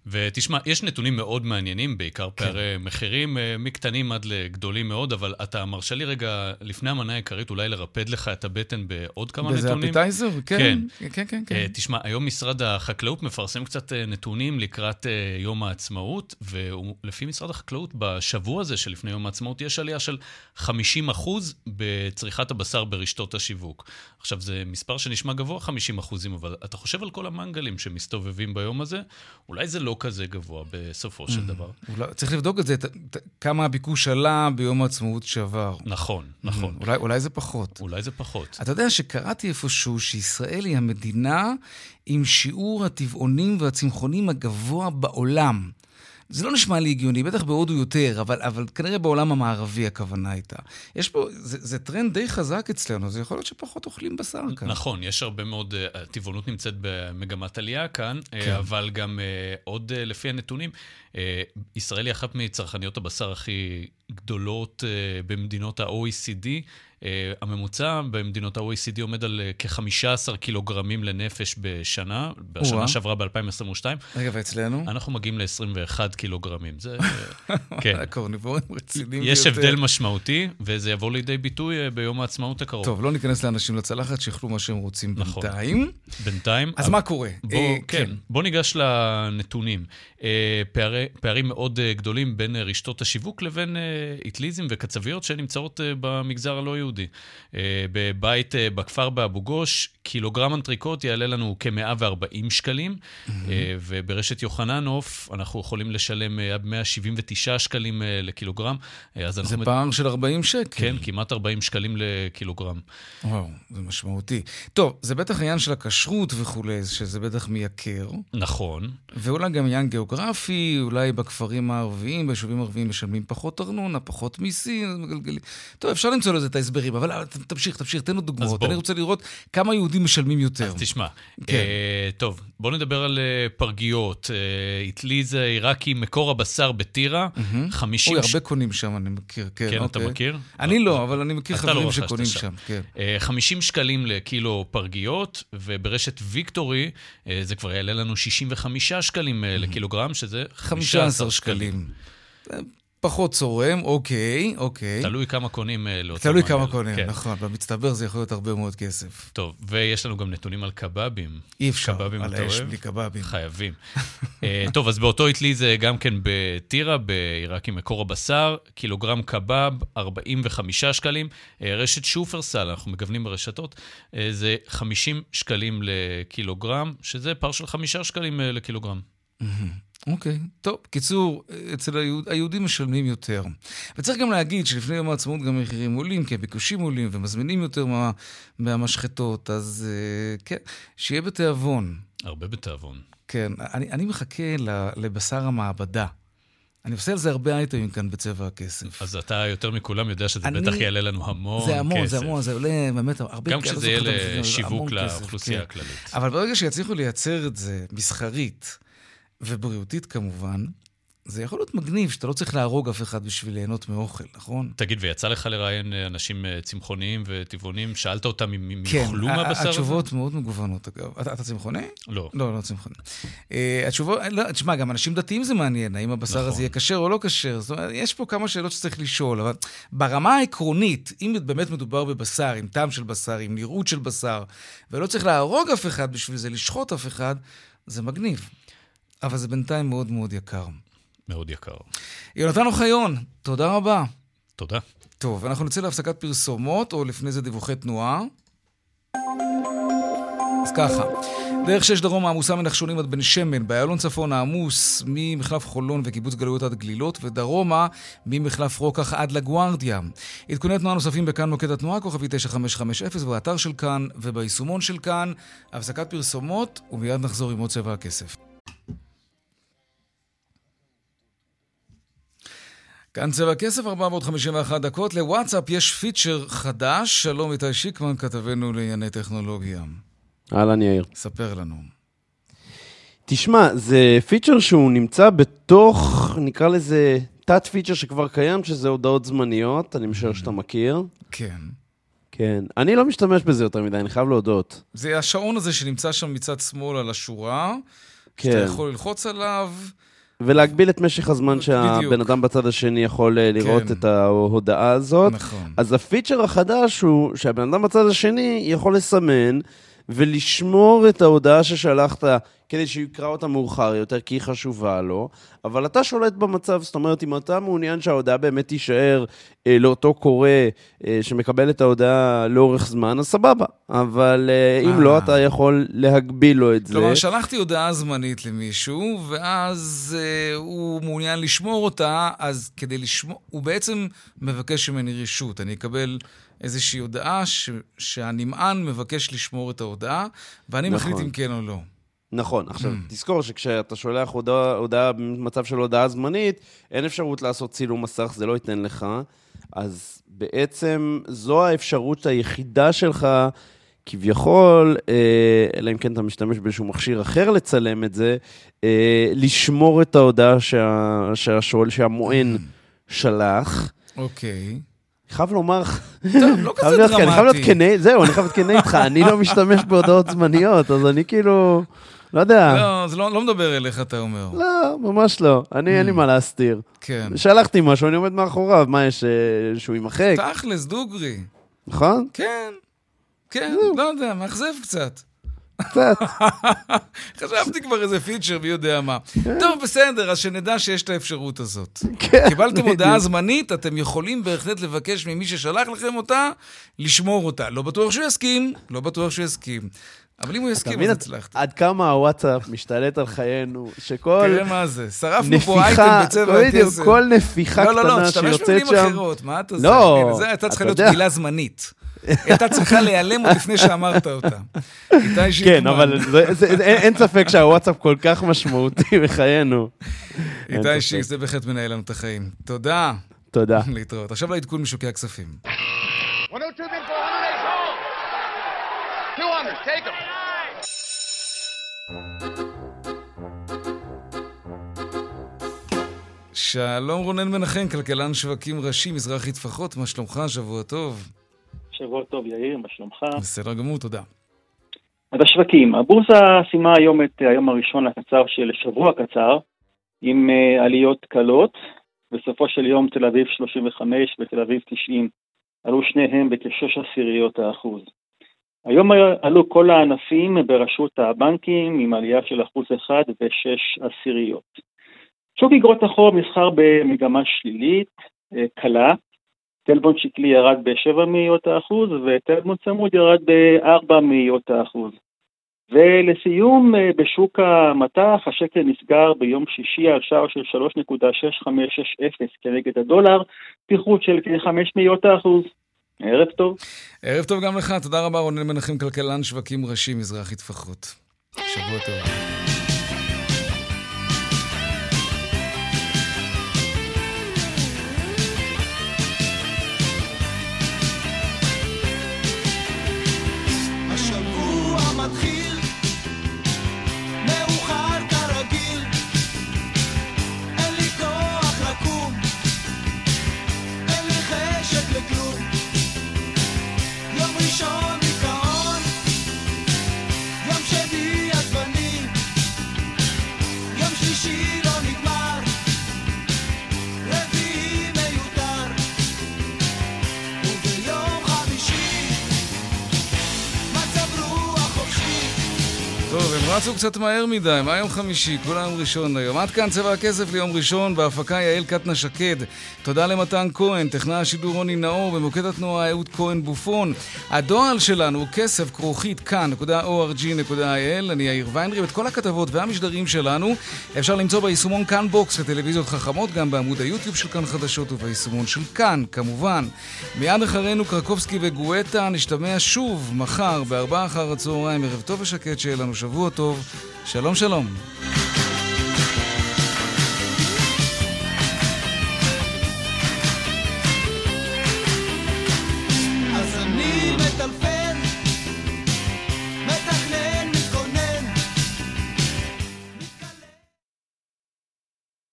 ותשמע, יש נתונים מאוד מעניינים, בעיקר כן. פערי מחירים, אה, מקטנים עד לגדולים מאוד, אבל אתה מרשה לי רגע, לפני המנה העיקרית, אולי לרפד לך את הבטן בעוד כמה וזה נתונים? אפטייזר? כן, כן. כן, כן. אה, כן. תשמע, היום משרד החקלאות מפרסם קצת אה, נתונים לקראת אה, יום העצמאות, ולפי משרד החקלאות, בשבוע הזה שלפני יום העצמאות, יש עלייה של 50% בצריכת הבשר ברשתות השיווק. עכשיו, זה מספר שנשמע גבוה, 50%, אבל אתה חושב על כל המנגלים שמסתובבים ביום הזה, אולי זה לא כזה גבוה בסופו של דבר. אולי, צריך לבדוק את זה, את, את, כמה הביקוש עלה ביום העצמאות שעבר. נכון, נכון. אולי, אולי זה פחות. אולי זה פחות. אתה יודע שקראתי איפשהו שישראל היא המדינה עם שיעור הטבעונים והצמחונים הגבוה בעולם. זה לא נשמע לי הגיוני, בטח בהודו יותר, אבל, אבל כנראה בעולם המערבי הכוונה הייתה. יש פה, זה, זה טרנד די חזק אצלנו, זה יכול להיות שפחות אוכלים בשר כאן. נכון, יש הרבה מאוד, אה, הטבעונות נמצאת במגמת עלייה כאן, אה, כן. אבל גם אה, עוד לפי הנתונים, ישראל היא אחת מצרכניות הבשר הכי גדולות במדינות ה-OECD. אה, הממוצע במדינות ה-OECD עומד על אה, כ-15 קילוגרמים לנפש בשנה, בשנה. שעברה ב-2022. רגע, ואצלנו? אנחנו מגיעים ל-21 קילוגרמים. זה, כן. הקורניבורים רציניים יש ביותר. הבדל משמעותי, וזה יבוא לידי ביטוי אה, ביום העצמאות הקרוב. טוב, לא ניכנס לאנשים לצלחת, שיאכלו מה שהם רוצים נכון. בינתיים. בינתיים. אז מה קורה? בוא, אה, כן, כן. בוא ניגש לנתונים. אה, פערי, פערים מאוד גדולים בין רשתות השיווק לבין איטליזם וקצביות שנמצאות במגזר הלא יהודי. אה, בבית אה, בכפר באבו גוש, קילוגרם אנטריקוט יעלה לנו כ-140 שקלים, אה, וברשת יוחננוף אנחנו יכולים לשלם עד 179 שקלים לקילוגרם. זה אנחנו... פער של 40 שקל. כן, כמעט 40 שקלים לקילוגרם. וואו, זה משמעותי. טוב, זה בטח עניין של הכשרות וכולי, שזה בטח מייקר. נכון. ואולי גם עניין גיאוגרפי, אולי בכפרים הערביים, ביישובים הערביים משלמים פחות ארנונה, פחות מיסים, מגלגלים. טוב, אפשר למצוא לזה את ההסברים, אבל אבל תמשיך, תמשיך, תן לנו דוגמאות. אני רוצה לראות כמה יהודים משלמים יותר. אז תשמע, כן. אה, טוב, בוא נדבר על אה, פרגיות. אה, אטליז עיראקי, מקור הבשר בטירה, 50... אוי, הרבה קונים שם, אני מכיר, כן. כן, אתה אוקיי. מכיר? אני לא, אבל אני מכיר לא חברים שקונים שם. כן. אה, 50 שקלים לקילו פרגיות, וברשת ויקטורי אה, זה כבר יעלה לנו 65 שקלים אה, לקילוגרם, שזה 15 שקלים. פחות צורם, אוקיי, אוקיי. תלוי כמה קונים אה, לאותו תלוי מנגל. כמה קונים, כן. נכון. במצטבר זה יכול להיות הרבה מאוד כסף. טוב, ויש לנו גם נתונים על קבבים. אי אפשר, קבבים על האש? בלי קבבים. חייבים. אה, טוב, אז באותו אטלי זה גם כן בטירה, בעיראק עם מקור הבשר, קילוגרם קבב, 45 שקלים. אה, רשת שופרסל, אנחנו מגוונים ברשתות, אה, זה 50 שקלים לקילוגרם, שזה פער של 5 שקלים אה, לקילוגרם. אוקיי, טוב. קיצור, אצל היהוד, היהודים משלמים יותר. וצריך גם להגיד שלפני יום העצמאות גם המחירים עולים, כי הביקושים עולים ומזמינים יותר מה, מהמשחטות, אז uh, כן, שיהיה בתיאבון. הרבה בתיאבון. כן, אני, אני מחכה לבשר המעבדה. אני עושה על זה הרבה אייטמים כאן בצבע הכסף. אז אתה יותר מכולם יודע שזה אני... בטח יעלה לנו המון כסף. זה המון, כסף. זה המון, זה עולה באמת הרבה כסף. גם כשזה יהיה לשיווק לאוכלוסייה כן. הכללית. אבל ברגע שיצליחו לייצר את זה מסחרית ובריאותית כמובן, זה יכול להיות מגניב שאתה לא צריך להרוג אף אחד בשביל ליהנות מאוכל, נכון? תגיד, ויצא לך לראיין אה, אנשים אה, צמחוניים וטבעונים? שאלת אותם אם הם כן, יאכלו מהבשר הזה? כן, התשובות מאוד מגוונות, אגב. אתה, אתה צמחוני? לא. לא, לא צמחוני. Uh, התשובות, לא, תשמע, גם אנשים דתיים זה מעניין, האם הבשר נכון. הזה יהיה כשר או לא כשר. זאת אומרת, יש פה כמה שאלות שצריך לשאול, אבל ברמה העקרונית, אם באמת מדובר בבשר, עם טעם של בשר, עם נראות של בשר, ולא צריך להרוג אף אחד בשביל זה, לשחוט אף אחד, זה מגניב. אבל זה בינתיים מאוד מאוד יקר. מאוד יקר. יונתן אוחיון, תודה רבה. תודה. טוב, אנחנו נצא להפסקת פרסומות, או לפני זה דיווחי תנועה. אז ככה, דרך שש דרום העמוסה מנחשונים עד בן שמן, באיילון צפון העמוס ממחלף חולון וקיבוץ גלויות עד גלילות, ודרומה ממחלף רוקח עד לגוארדיה. עדכוני תנועה נוספים בכאן מוקד התנועה, כוכבי 9550, באתר של כאן וביישומון של כאן. הפסקת פרסומות, ומיד נחזור עם עוד צבע הכסף. כאן צבע כסף, 451 דקות. לוואטסאפ יש פיצ'ר חדש. שלום איתי שיקמן, כתבנו לענייני טכנולוגיה. אהלן יאיר. ספר לנו. תשמע, זה פיצ'ר שהוא נמצא בתוך, נקרא לזה, תת פיצ'ר שכבר קיים, שזה הודעות זמניות, אני משער שאתה מכיר. כן. כן. אני לא משתמש בזה יותר מדי, אני חייב להודות. זה השעון הזה שנמצא שם מצד שמאל על השורה, כן. שאתה יכול ללחוץ עליו. ולהגביל את משך הזמן שהבן אדם בצד השני יכול אה, לראות כן. את ההודעה הזאת. נכון. אז הפיצ'ר החדש הוא שהבן אדם בצד השני יכול לסמן ולשמור את ההודעה ששלחת כדי שהוא יקרא אותה מאוחר יותר, כי היא חשובה לו, אבל אתה שולט במצב, זאת אומרת, אם אתה מעוניין שההודעה באמת תישאר אה, לאותו קורא אה, שמקבל את ההודעה לאורך זמן, אז סבבה. אבל אה, אם לא, אתה יכול להגביל לו את זה. כלומר, שלחתי הודעה זמנית למישהו, ואז אה, הוא מעוניין לשמור אותה, אז כדי לשמור, הוא בעצם מבקש ממני רשות. אני אקבל... איזושהי הודעה ש, שהנמען מבקש לשמור את ההודעה, ואני נכון. מחליט אם כן או לא. נכון. עכשיו, mm. תזכור שכשאתה שולח הודעה, הודעה במצב של הודעה זמנית, אין אפשרות לעשות צילום מסך, זה לא ייתן לך. אז בעצם זו האפשרות היחידה שלך, כביכול, אה, אלא אם כן אתה משתמש באיזשהו מכשיר אחר לצלם את זה, אה, לשמור את ההודעה שה, שהשואל, שהמוען mm. שלח. אוקיי. Okay. חייב לומר... טוב, לא כזה דרמטי. אני חייב להיות כנה, זהו, אני חייב להיות כנה איתך, אני לא משתמש בהודעות זמניות, אז אני כאילו... לא יודע. לא, זה לא, לא מדבר אליך, אתה אומר. לא, ממש לא. אני, אין לי mm. מה להסתיר. כן. שלחתי משהו, אני עומד מאחוריו, מה יש, אה, שהוא יימחק? תכלס, דוגרי. נכון? כן. כן, לא יודע, מאכזב קצת. קצת. חשבתי כבר איזה פיצ'ר, מי יודע מה. כן. טוב, בסדר, אז שנדע שיש את האפשרות הזאת. כן, קיבלתם הודעה זמנית, אתם יכולים בהחלט לבקש ממי ששלח לכם אותה, לשמור אותה. לא בטוח שהוא יסכים, לא בטוח שהוא יסכים. אבל אם הוא יסכים, אז הצלחת. עד כמה הוואטסאפ משתלט על חיינו, שכל... תראה מה זה, שרפנו פה אייטם בצבע הכסף. כל נפיחה קטנה שיוצאת שם... לא, לא, לא, תשתמש במילים אחרות, מה אתה עושה? לא, זה הייתה צריכה להיות מילה זמנית. הייתה צריכה להיעלם עוד לפני שאמרת אותה. איתי שיקמן. כן, אבל אין ספק שהוואטסאפ כל כך משמעותי בחיינו. איתי שיק, זה בהחלט מנהל לנו את החיים. תודה. תודה. להתראות. עכשיו לעדכון משוקי הכספים. 200, take them. שלום רונן מנחם, כלכלן שווקים ראשי, מזרחי טפחות, מה שלומך? שבוע טוב. שבוע טוב, יאיר, מה שלומך? בסדר גמור, תודה. אז השווקים, הבורסה סיימה היום את היום הראשון הקצר של שבוע קצר, עם uh, עליות קלות. בסופו של יום תל אביב 35 ותל אביב 90 עלו שניהם בכשש עשיריות האחוז. היום עלו כל הענפים בראשות הבנקים עם עלייה של אחוז אחד ושש עשיריות. שוק אגרות החוב נסחר במגמה שלילית, אה, קלה, טלבון שקלי ירד ב-7 מאיות האחוז וטלבון צמוד ירד ב-4 מאיות האחוז. ולסיום, אה, בשוק המטח, השקל נסגר ביום שישי על שער של 3.6560 כנגד הדולר, פיחות של כחמש מאיות האחוז. ערב טוב. ערב טוב גם לך, תודה רבה רונן מנחם, כלכלן שווקים ראשי, מזרחי טפחות. שבוע טוב. רצו קצת מהר מדי, מה יום חמישי? כולם יום ראשון היום. עד כאן צבע הכסף ליום ראשון, בהפקה יעל קטנה שקד. תודה למתן כהן, טכנאי השידור רוני נאור, במוקד התנועה אהוד כהן בופון. הדואל שלנו הוא כסף כרוכית כאן.org.il. אני יאיר ויינרב, את כל הכתבות והמשדרים שלנו אפשר למצוא ביישומון כאן בוקס לטלוויזיות חכמות, גם בעמוד היוטיוב של כאן חדשות וביישומון של כאן, כמובן. מיד אחרינו קרקובסקי וגואטה, נשתמע שוב מחר בארבעה אחר הצהריים. ערב טוב ושקט, שיהיה לנו שבוע טוב. שלום שלום.